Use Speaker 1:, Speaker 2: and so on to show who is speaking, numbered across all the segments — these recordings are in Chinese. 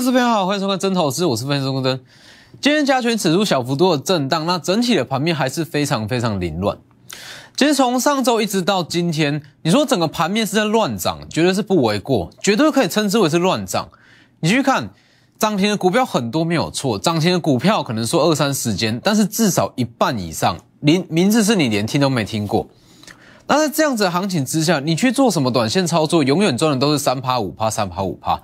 Speaker 1: 各位朋友好，欢迎收看《真投资》，我是分析师钟真。今天加权指数小幅度的震荡，那整体的盘面还是非常非常凌乱。其实从上周一直到今天，你说整个盘面是在乱涨，绝对是不为过，绝对可以称之为是乱涨。你去看涨停的股票很多没有错，涨停的股票可能说二三十间，但是至少一半以上，连名字是你连听都没听过。那在这样子的行情之下，你去做什么短线操作，永远赚的都是三趴五趴，三趴五趴。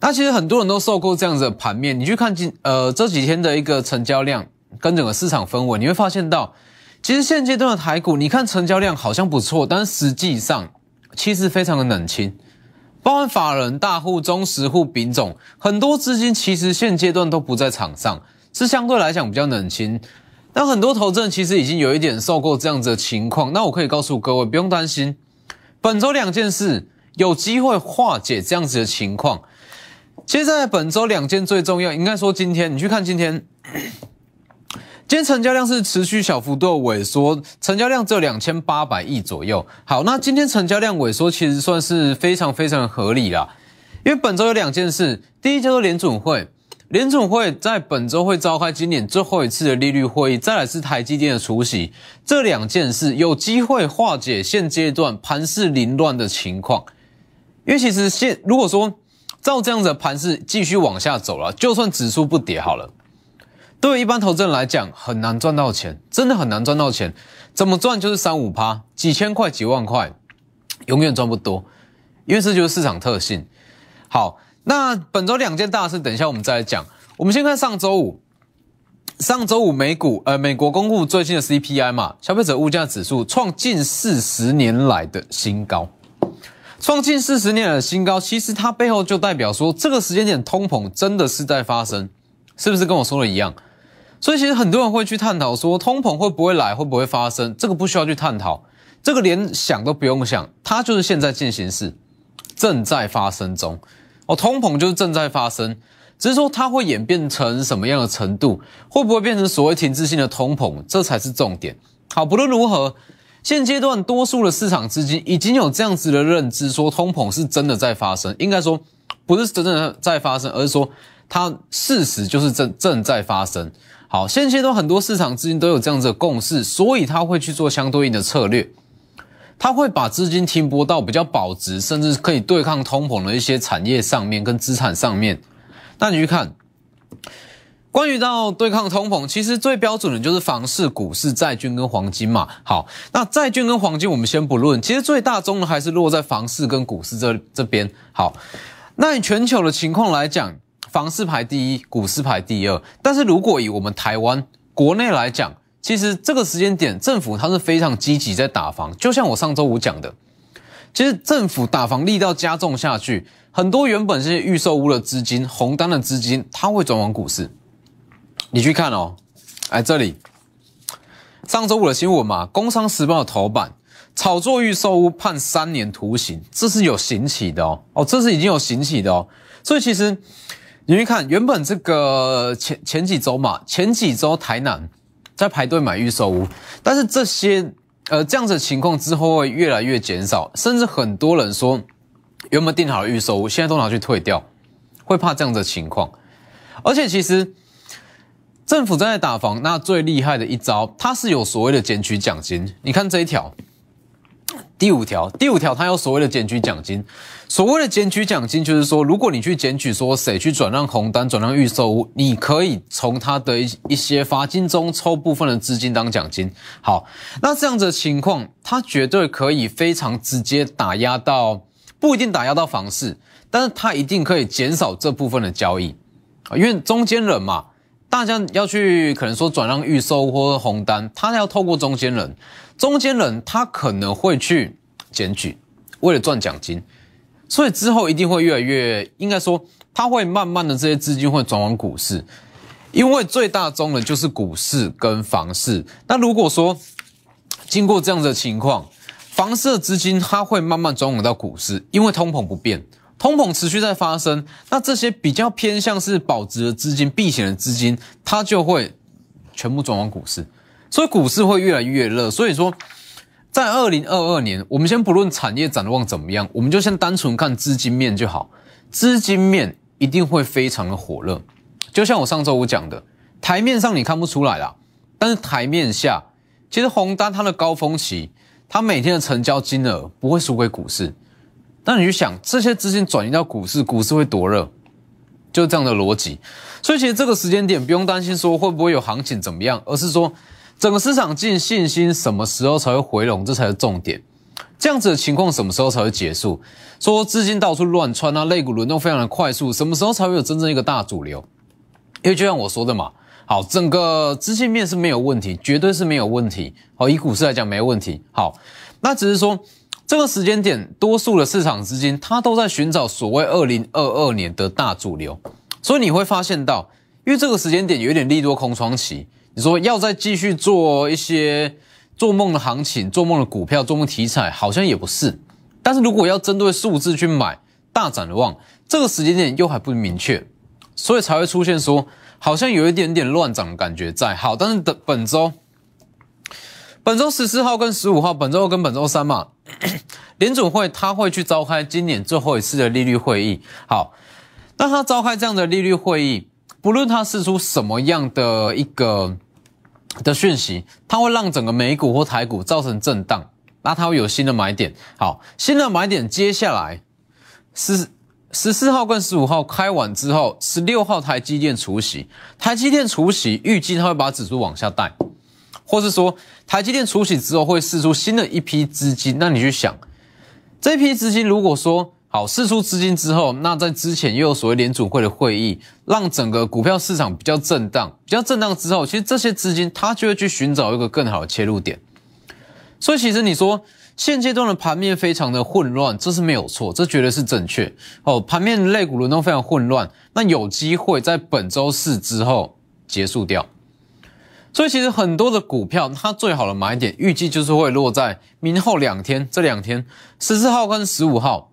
Speaker 1: 那其实很多人都受够这样子的盘面，你去看今呃这几天的一个成交量跟整个市场氛围，你会发现到，其实现阶段的台股，你看成交量好像不错，但实际上其实非常的冷清，包含法人、大户、中实户、丙种，很多资金其实现阶段都不在场上，是相对来讲比较冷清。那很多投资人其实已经有一点受够这样子的情况，那我可以告诉各位，不用担心，本周两件事有机会化解这样子的情况。其实，在本周两件最重要，应该说今天你去看今天，今天成交量是持续小幅度的萎缩，成交量只有两千八百亿左右。好，那今天成交量萎缩，其实算是非常非常合理啦。因为本周有两件事，第一叫做联准会，联准会在本周会召开今年最后一次的利率会议，再来是台积电的除息，这两件事有机会化解现阶段盘势凌乱的情况。因为其实现如果说照这样子的盘势继续往下走了，就算指数不跌好了，对于一般投资人来讲很难赚到钱，真的很难赚到钱。怎么赚就是三五趴，几千块、几万块，永远赚不多，因为这就是市场特性。好，那本周两件大事，等一下我们再来讲。我们先看上周五，上周五美股呃美国公布最新的 CPI 嘛，消费者物价指数创近四十年来的新高。创近四十年的新高，其实它背后就代表说，这个时间点通膨真的是在发生，是不是跟我说的一样？所以其实很多人会去探讨说，通膨会不会来，会不会发生？这个不需要去探讨，这个连想都不用想，它就是现在进行式，正在发生中。哦，通膨就是正在发生，只是说它会演变成什么样的程度，会不会变成所谓停滞性的通膨，这才是重点。好，不论如何。现阶段，多数的市场资金已经有这样子的认知，说通膨是真的在发生。应该说，不是真正的在发生，而是说它事实就是正正在发生。好，现阶段很多市场资金都有这样子的共识，所以他会去做相对应的策略，他会把资金停泊到比较保值，甚至可以对抗通膨的一些产业上面跟资产上面。那你去看。关于到对抗通膨，其实最标准的就是房市、股市、债券跟黄金嘛。好，那债券跟黄金我们先不论，其实最大宗的还是落在房市跟股市这这边。好，那以全球的情况来讲，房市排第一，股市排第二。但是如果以我们台湾国内来讲，其实这个时间点政府它是非常积极在打房，就像我上周五讲的，其实政府打房力道加重下去，很多原本是预售屋的资金、红单的资金，它会转往股市。你去看哦，哎，这里上周五的新闻嘛，《工商时报》的头版，炒作预售屋判三年徒刑，这是有刑起的哦，哦，这是已经有刑起的哦。所以其实你去看，原本这个前前几周嘛，前几周台南在排队买预售屋，但是这些呃这样子的情况之后会越来越减少，甚至很多人说原本订好的预售屋，现在都拿去退掉，会怕这样的情况，而且其实。政府正在打房，那最厉害的一招，它是有所谓的减取奖金。你看这一条，第五条，第五条它有所谓的减取奖金。所谓的减取奖金，就是说，如果你去检举说谁去转让红单、转让预售屋，你可以从他的一一些罚金中抽部分的资金当奖金。好，那这样子的情况，它绝对可以非常直接打压到，不一定打压到房市，但是它一定可以减少这部分的交易啊，因为中间人嘛。大家要去可能说转让预售或红单，他要透过中间人，中间人他可能会去检举，为了赚奖金，所以之后一定会越来越，应该说他会慢慢的这些资金会转往股市，因为最大宗的就是股市跟房市。那如果说经过这样的情况，房市的资金它会慢慢转往到股市，因为通膨不变。通膨持续在发生，那这些比较偏向是保值的资金、避险的资金，它就会全部转往股市，所以股市会越来越热。所以说，在二零二二年，我们先不论产业展望怎么样，我们就先单纯看资金面就好。资金面一定会非常的火热。就像我上周五讲的，台面上你看不出来啦，但是台面下，其实红单它的高峰期，它每天的成交金额不会输给股市。那你就想，这些资金转移到股市，股市会多热，就这样的逻辑。所以其实这个时间点不用担心说会不会有行情怎么样，而是说整个市场进信心什么时候才会回笼，这才是重点。这样子的情况什么时候才会结束？说资金到处乱窜啊，肋骨轮动非常的快速，什么时候才会有真正一个大主流？因为就像我说的嘛，好，整个资金面是没有问题，绝对是没有问题。好，以股市来讲没问题。好，那只是说这个时间点，多数的市场资金它都在寻找所谓二零二二年的大主流，所以你会发现到，因为这个时间点有点利多空窗期，你说要再继续做一些。做梦的行情，做梦的股票，做梦题材好像也不是。但是如果要针对数字去买大展望，这个时间点又还不明确，所以才会出现说好像有一点点乱涨的感觉在。好，但是等本周，本周十四号跟十五号，本周二跟本周三嘛，联总会他会去召开今年最后一次的利率会议。好，那他召开这样的利率会议，不论他试出什么样的一个。的讯息，它会让整个美股或台股造成震荡，那它会有新的买点。好，新的买点，接下来十十四号跟十五号开完之后，十六号台积电除息，台积电除息，预计它会把指数往下带，或是说台积电除息之后会释出新的一批资金。那你去想，这批资金如果说。好，释出资金之后，那在之前又有所谓联储会的会议，让整个股票市场比较震荡，比较震荡之后，其实这些资金它就会去寻找一个更好的切入点。所以，其实你说现阶段的盘面非常的混乱，这是没有错，这绝对是正确。哦，盘面类股轮动非常混乱，那有机会在本周四之后结束掉。所以，其实很多的股票它最好的买点，预计就是会落在明后两天，这两天十四号跟十五号。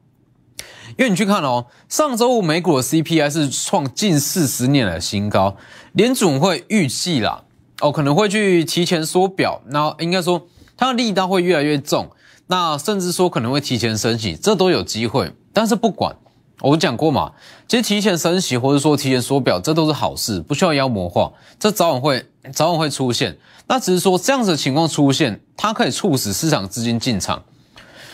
Speaker 1: 因为你去看哦，上周五美股的 CPI 是创近四十年的新高，联总会预计啦，哦可能会去提前缩表，那应该说它的力道会越来越重，那甚至说可能会提前升息，这都有机会。但是不管我讲过嘛，其实提前升息或者说提前缩表，这都是好事，不需要妖魔化，这早晚会早晚会出现。那只是说这样子的情况出现，它可以促使市场资金进场。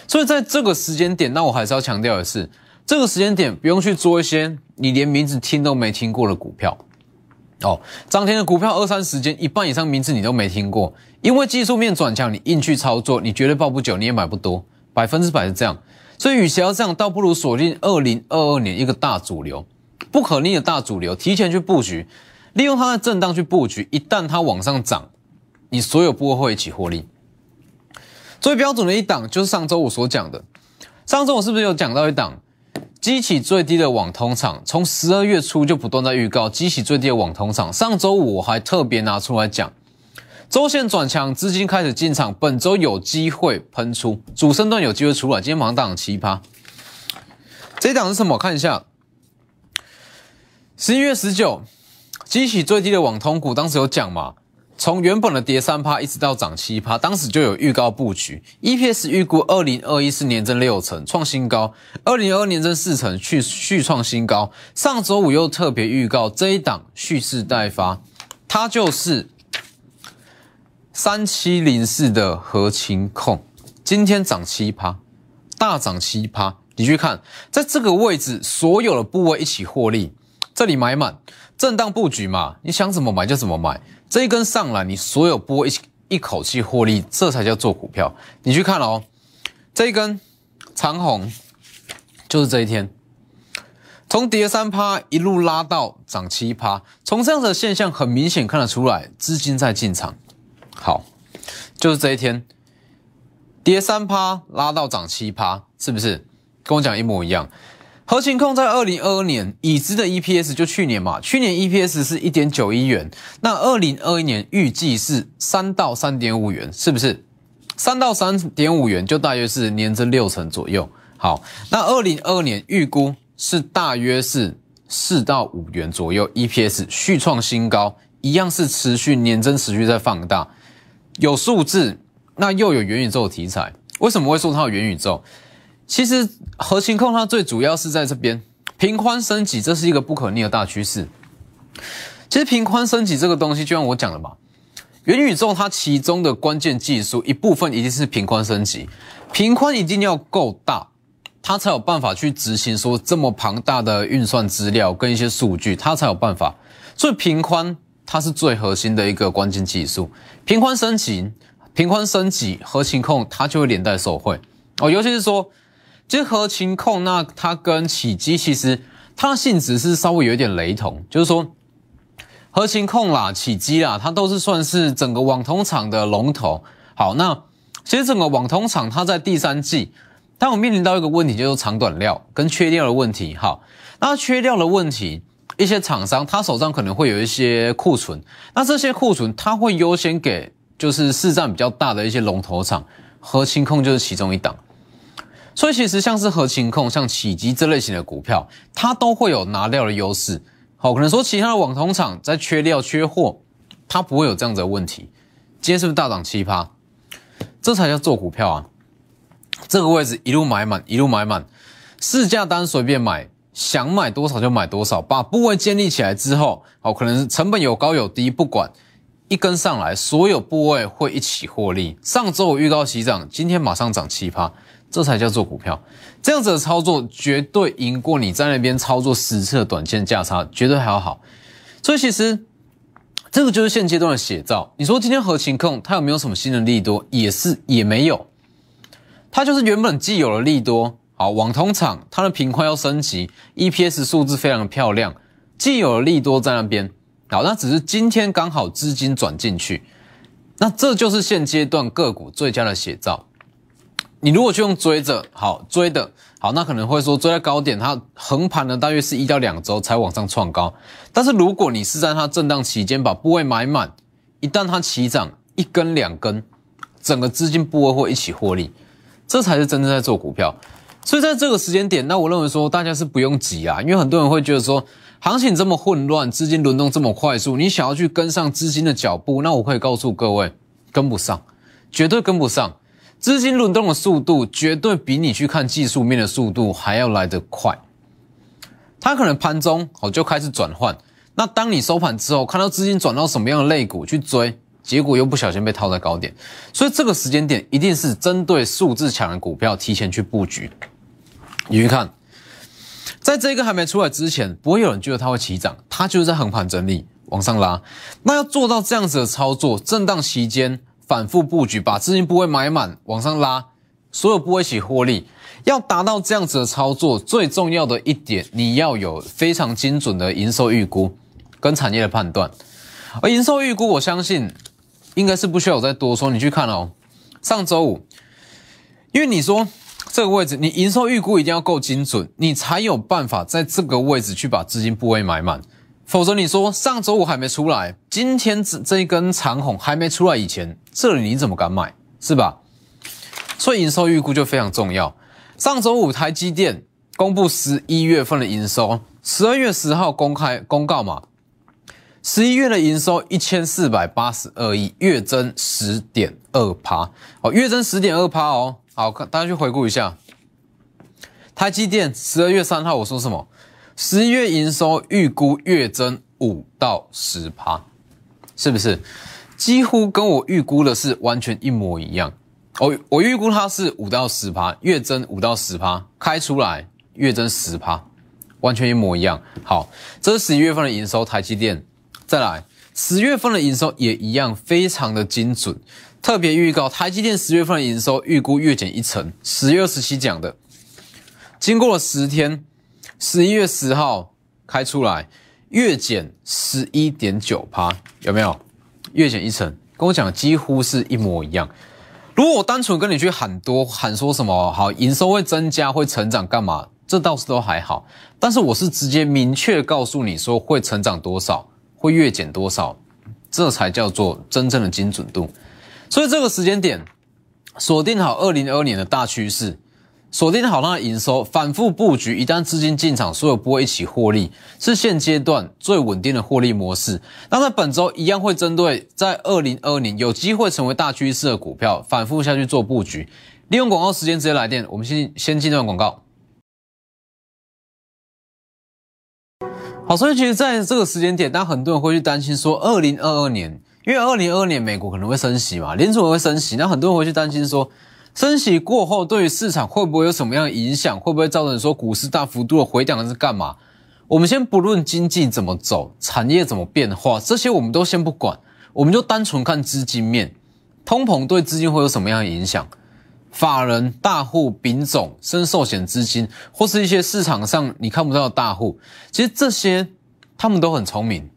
Speaker 1: 所以在这个时间点，那我还是要强调的是。这个时间点不用去做一些你连名字听都没听过的股票哦，涨停的股票二三十间，一半以上名字你都没听过，因为技术面转强，你硬去操作，你绝对抱不久，你也买不多，百分之百是这样。所以与其要这样，倒不如锁定二零二二年一个大主流，不可逆的大主流，提前去布局，利用它的震荡去布局，一旦它往上涨，你所有波会一起获利。最标准的一档就是上周五所讲的，上周我是不是有讲到一档？激起最低的网通厂，从十二月初就不断在预告激起最低的网通厂。上周五我还特别拿出来讲，周线转强，资金开始进场，本周有机会喷出主升段有机会出来。今天马上涨奇葩，这一档是什么？看一下，十一月十九，激起最低的网通股，当时有讲嘛？从原本的跌三趴一直到涨七趴，当时就有预告布局。EPS 预估二零二一是年增六成，创新高；二零二二年增四成，续续创新高。上周五又特别预告这一档蓄势待发，它就是三七零四的合情控，今天涨七趴，大涨七趴。你去看，在这个位置，所有的部位一起获利，这里买满，震荡布局嘛，你想怎么买就怎么买。这一根上来，你所有波一一口气获利，这才叫做股票。你去看哦，这一根长红就是这一天，从跌三趴一路拉到涨七趴，从这样的现象很明显看得出来，资金在进场。好，就是这一天，跌三趴拉到涨七趴，是不是跟我讲一模一样？合情控在二零二二年已知的 EPS 就去年嘛，去年 EPS 是一点九一元，那二零二一年预计是三到三点五元，是不是？三到三点五元就大约是年增六成左右。好，那二零二二年预估是大约是四到五元左右，EPS 续创新高，一样是持续年增，持续在放大，有数字，那又有元宇宙题材，为什么会说它有元宇宙？其实核心控它最主要是在这边平宽升级这是一个不可逆的大趋势。其实平宽升级这个东西，就像我讲的嘛，元宇宙它其中的关键技术一部分一定是平宽升级，平宽一定要够大，它才有办法去执行说这么庞大的运算资料跟一些数据，它才有办法。所以平宽它是最核心的一个关键技术，平宽升级，平宽升级，核心控它就会连带受惠哦，尤其是说，其实核情控那它跟起基其实它的性质是稍微有一点雷同，就是说。核情控啦、起基啦，它都是算是整个网通厂的龙头。好，那其实整个网通厂它在第三季，它有面临到一个问题，就是长短料跟缺料的问题。好，那缺料的问题，一些厂商他手上可能会有一些库存，那这些库存他会优先给就是市占比较大的一些龙头厂，核心控就是其中一档。所以其实像是核情控、像起基这类型的股票，它都会有拿料的优势。好，可能说其他的网通厂在缺料、缺货，它不会有这样子的问题。今天是不是大涨七趴？这才叫做股票啊！这个位置一路买满，一路买满，市价单随便买，想买多少就买多少。把部位建立起来之后，好，可能成本有高有低，不管一根上来，所有部位会一起获利。上周我预告起涨，今天马上涨七趴。这才叫做股票，这样子的操作绝对赢过你在那边操作实测短线价差，绝对还要好。所以其实这个就是现阶段的写照。你说今天核情控它有没有什么新的利多？也是也没有，它就是原本既有的利多。好，网通厂它的频宽要升级，EPS 数字非常的漂亮，既有的利多在那边。好，那只是今天刚好资金转进去，那这就是现阶段个股最佳的写照。你如果去用追着好追的好，那可能会说追在高点，它横盘呢大约是一到两周才往上创高。但是如果你是在它震荡期间把部位买满，一旦它起涨一根两根，整个资金部位会一起获利，这才是真正在做股票。所以在这个时间点，那我认为说大家是不用急啊，因为很多人会觉得说行情这么混乱，资金轮动这么快速，你想要去跟上资金的脚步，那我可以告诉各位，跟不上，绝对跟不上。资金轮动的速度绝对比你去看技术面的速度还要来得快。它可能盘中哦就开始转换，那当你收盘之后看到资金转到什么样的类股去追，结果又不小心被套在高点，所以这个时间点一定是针对数字强的股票提前去布局。你去看，在这个还没出来之前，不会有人觉得它会起涨，它就是在横盘整理往上拉。那要做到这样子的操作，震荡期间。反复布局，把资金部位买满，往上拉，所有部位一起获利。要达到这样子的操作，最重要的一点，你要有非常精准的营收预估跟产业的判断。而营收预估，我相信应该是不需要我再多说。你去看哦，上周五，因为你说这个位置，你营收预估一定要够精准，你才有办法在这个位置去把资金部位买满。否则你说上周五还没出来，今天这这一根长红还没出来以前，这里你怎么敢买？是吧？所以营收预估就非常重要。上周五台积电公布十一月份的营收，十二月十号公开公告嘛，十一月的营收一千四百八十二亿，月增十点二趴哦，月增十点二趴哦。好，大家去回顾一下，台积电十二月三号我说什么？十一月营收预估月增五到十趴，是不是？几乎跟我预估的是完全一模一样。我我预估它是五到十趴，月增五到十趴，开出来月增十趴，完全一模一样。好，这是十一月份的营收，台积电。再来，十月份的营收也一样，非常的精准。特别预告，台积电十月份的营收预估月减一成。十月二十七讲的，经过了十天。十一月十号开出来，月减十一点九趴，有没有？月减一成，跟我讲几乎是一模一样。如果我单纯跟你去喊多喊说什么好，营收会增加会成长干嘛？这倒是都还好。但是我是直接明确告诉你说会成长多少，会月减多少，这才叫做真正的精准度。所以这个时间点锁定好二零二二年的大趋势。锁定好它的营收，反复布局，一旦资金进场，所有不会一起获利，是现阶段最稳定的获利模式。那在本周一样会针对在二零二二年有机会成为大趋势的股票，反复下去做布局。利用广告时间直接来电，我们先先进段广告。好，所以其实在这个时间点，当很多人会去担心说，二零二二年，因为二零二二年美国可能会升息嘛，联储会升息，那很多人会去担心说，升息过后对于市场会不会有什么样的影响？会不会造成说股市大幅度的回档是干嘛？我们先不论经济怎么走，产业怎么变化，这些我们都先不管，我们就单纯看资金面，通膨对资金会有什么样的影响？法人、大户、丙种、深寿险资金，或是一些市场上你看不到的大户，其实这些他们都很聪明，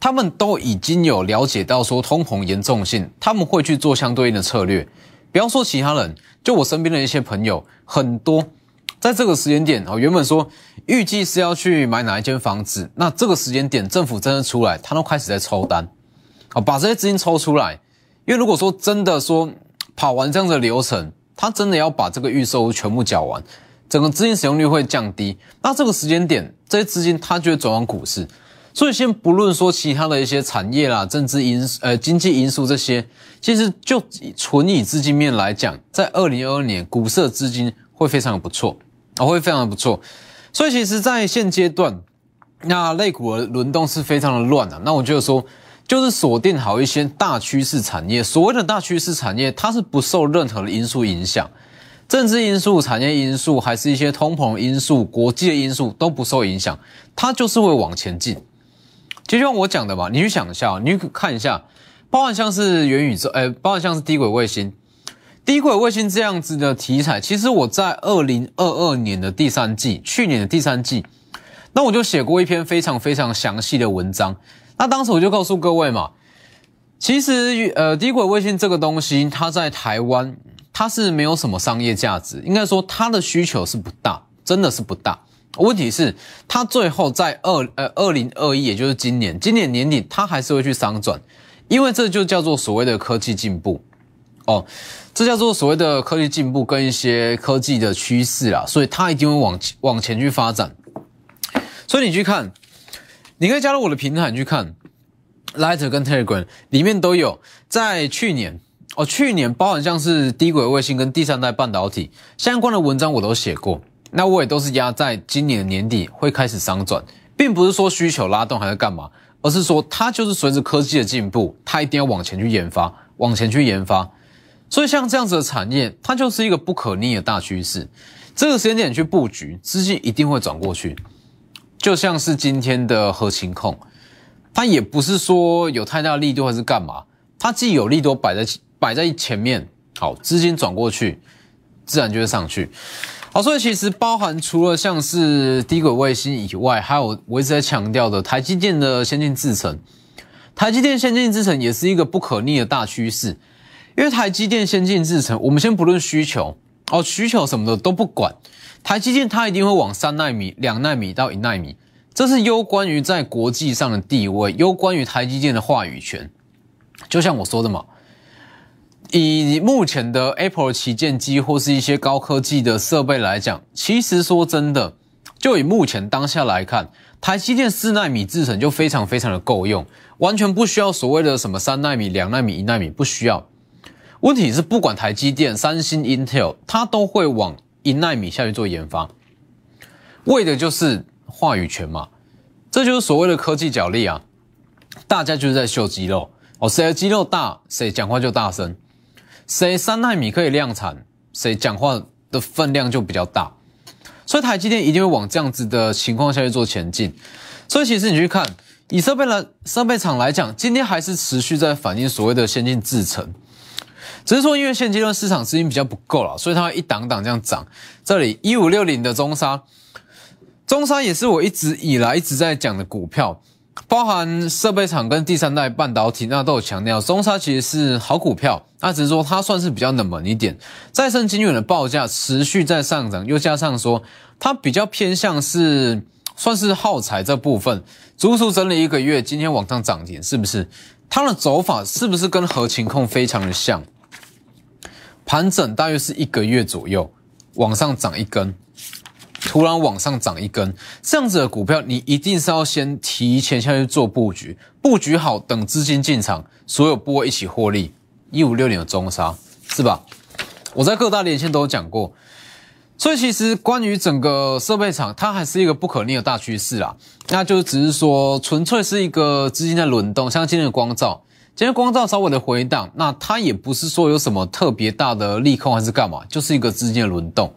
Speaker 1: 他们都已经有了解到说通膨严重性，他们会去做相对应的策略。不要说其他人，就我身边的一些朋友，很多在这个时间点哦，原本说预计是要去买哪一间房子，那这个时间点政府真的出来，他都开始在抽单，好把这些资金抽出来，因为如果说真的说跑完这样的流程。他真的要把这个预售全部缴完，整个资金使用率会降低。那这个时间点，这些资金他就会转往股市。所以先不论说其他的一些产业啦、政治因呃经济因素这些，其实就纯以资金面来讲，在二零二二年股市的资金会非常的不错啊，会非常的不错。所以其实，在现阶段，那类股的轮动是非常的乱的。那我觉得说。就是锁定好一些大趋势产业，所谓的大趋势产业，它是不受任何的因素影响，政治因素、产业因素，还是一些通膨因素、国际的因素都不受影响，它就是会往前进。就像我讲的嘛，你去想一下，你去看一下，包含像是元宇宙，哎，包含像是低轨卫星、低轨卫星这样子的题材，其实我在二零二二年的第三季，去年的第三季，那我就写过一篇非常非常详细的文章。那当时我就告诉各位嘛，其实呃低轨卫星这个东西，它在台湾它是没有什么商业价值，应该说它的需求是不大，真的是不大。问题是它最后在二呃二零二一，也就是今年，今年年底它还是会去商转，因为这就叫做所谓的科技进步哦，这叫做所谓的科技进步跟一些科技的趋势啊，所以它一定会往往前去发展。所以你去看。你可以加入我的平台去看，Lighter 跟 Telegram 里面都有。在去年哦，去年包含像是低轨卫星跟第三代半导体相关的文章我都写过。那我也都是压在今年年底会开始商转，并不是说需求拉动还是干嘛，而是说它就是随着科技的进步，它一定要往前去研发，往前去研发。所以像这样子的产业，它就是一个不可逆的大趋势。这个时间点去布局，资金一定会转过去。就像是今天的核情控，它也不是说有太大力度还是干嘛，它既有力度摆在摆在前面，好，资金转过去，自然就会上去。好，所以其实包含除了像是低轨卫星以外，还有我一直在强调的台积电的先进制程，台积电先进制程也是一个不可逆的大趋势，因为台积电先进制程，我们先不论需求哦，需求什么的都不管。台积电它一定会往三纳米、两纳米到一纳米，这是攸关于在国际上的地位，攸关于台积电的话语权。就像我说的嘛，以目前的 Apple 旗舰机或是一些高科技的设备来讲，其实说真的，就以目前当下来看，台积电四纳米制程就非常非常的够用，完全不需要所谓的什么三纳米、两纳米、一纳米，不需要。问题是，不管台积电、三星、Intel，它都会往。一纳米下去做研发，为的就是话语权嘛，这就是所谓的科技角力啊！大家就是在秀肌肉哦，谁的肌肉大，谁讲话就大声；谁三纳米可以量产，谁讲话的分量就比较大。所以台积电一定会往这样子的情况下去做前进。所以其实你去看，以设备来设备厂来讲，今天还是持续在反映所谓的先进制程。只是说，因为现阶段市场资金比较不够了，所以它一档档这样涨。这里一五六零的中沙，中沙也是我一直以来一直在讲的股票，包含设备厂跟第三代半导体，那都有强调中沙其实是好股票。那只是说它算是比较冷门一点。再生金源的报价持续在上涨，又加上说它比较偏向是算是耗材这部分，足足整理一个月，今天往上涨停，是不是？它的走法是不是跟核情控非常的像？盘整大约是一个月左右，往上涨一根，突然往上涨一根，这样子的股票，你一定是要先提前下去做布局，布局好，等资金进场，所有波一起获利。一五六零的中沙是吧？我在各大连线都有讲过，所以其实关于整个设备厂，它还是一个不可逆的大趋势啦。那就只是说，纯粹是一个资金的轮动，像今天的光照，今天光照稍微的回档，那它也不是说有什么特别大的利空还是干嘛，就是一个资金的轮动。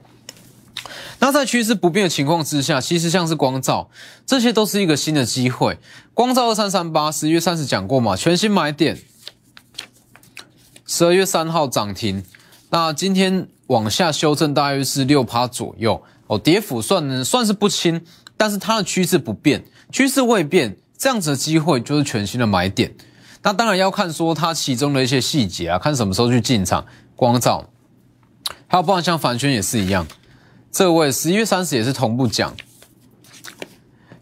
Speaker 1: 那在趋势不变的情况之下，其实像是光照，这些都是一个新的机会。光照二三三八，十一月三十讲过嘛，全新买点，十二月三号涨停。那今天往下修正大约是六趴左右哦，跌幅算算是不轻，但是它的趋势不变，趋势未变，这样子的机会就是全新的买点。那当然要看说它其中的一些细节啊，看什么时候去进场。光照，还有包含像凡轩也是一样，这位十一月三十也是同步讲，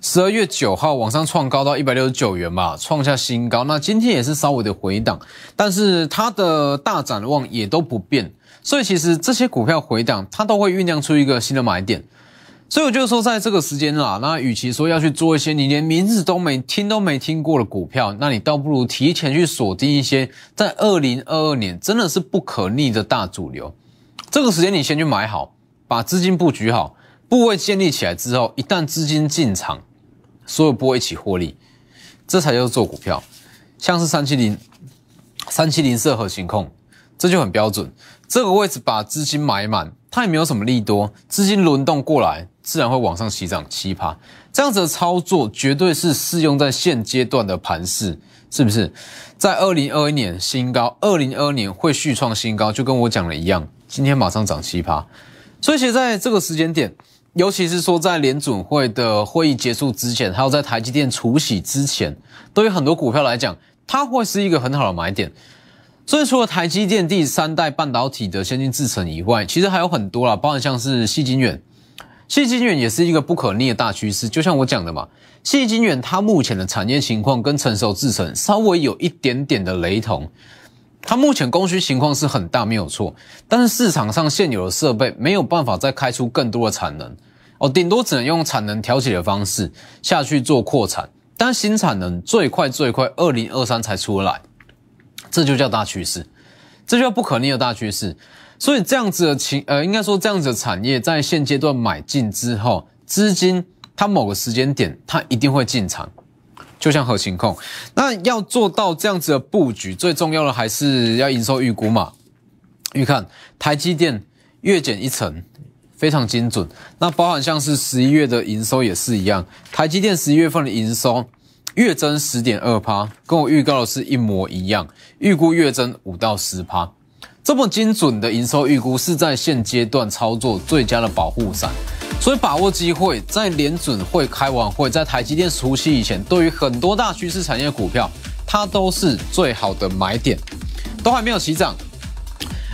Speaker 1: 十二月九号往上创高到一百六十九元吧，创下新高。那今天也是稍微的回档，但是它的大展望也都不变。所以其实这些股票回档，它都会酝酿出一个新的买点。所以我就说，在这个时间啦，那与其说要去做一些你连名字都没听都没听过的股票，那你倒不如提前去锁定一些在二零二二年真的是不可逆的大主流。这个时间你先去买好，把资金布局好，部位建立起来之后，一旦资金进场，所有部位一起获利，这才叫做做股票。像是三七零、三七零四和情控，这就很标准。这个位置把资金买满，它也没有什么利多，资金轮动过来，自然会往上起涨七趴。这样子的操作绝对是适用在现阶段的盘势，是不是？在二零二一年新高，二零二二年会续创新高，就跟我讲的一样，今天马上涨七趴。所以，其实在这个时间点，尤其是说在联准会的会议结束之前，还有在台积电除息之前，对于很多股票来讲，它会是一个很好的买点。所以除了台积电第三代半导体的先进制程以外，其实还有很多啦，包含像是细晶圆，细晶圆也是一个不可逆的大趋势。就像我讲的嘛，细晶圆它目前的产业情况跟成熟制程稍微有一点点的雷同，它目前供需情况是很大没有错，但是市场上现有的设备没有办法再开出更多的产能哦，顶多只能用产能调节的方式下去做扩产，但新产能最快最快二零二三才出来。这就叫大趋势，这就叫不可逆的大趋势。所以这样子的情，呃，应该说这样子的产业在现阶段买进之后，资金它某个时间点它一定会进场，就像核情控。那要做到这样子的布局，最重要的还是要营收预估嘛。预看台积电月减一成，非常精准。那包含像是十一月的营收也是一样，台积电十一月份的营收。月增十点二趴，跟我预告的是一模一样，预估月增五到十趴，这么精准的营收预估是在现阶段操作最佳的保护伞，所以把握机会，在联准会开完会，在台积电除夕以前，对于很多大趋势产业股票，它都是最好的买点，都还没有起涨。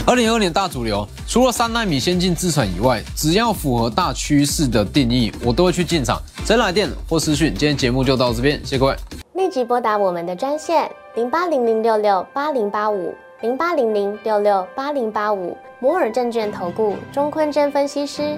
Speaker 1: 二零二二年大主流，除了三纳米先进制程以外，只要符合大趋势的定义，我都会去进场。真来电或私讯，今天节目就到这边，谢谢各位。
Speaker 2: 立即拨打我们的专线零八零零六六八零八五零八零零六六八零八五摩尔证券投顾钟坤真分析师。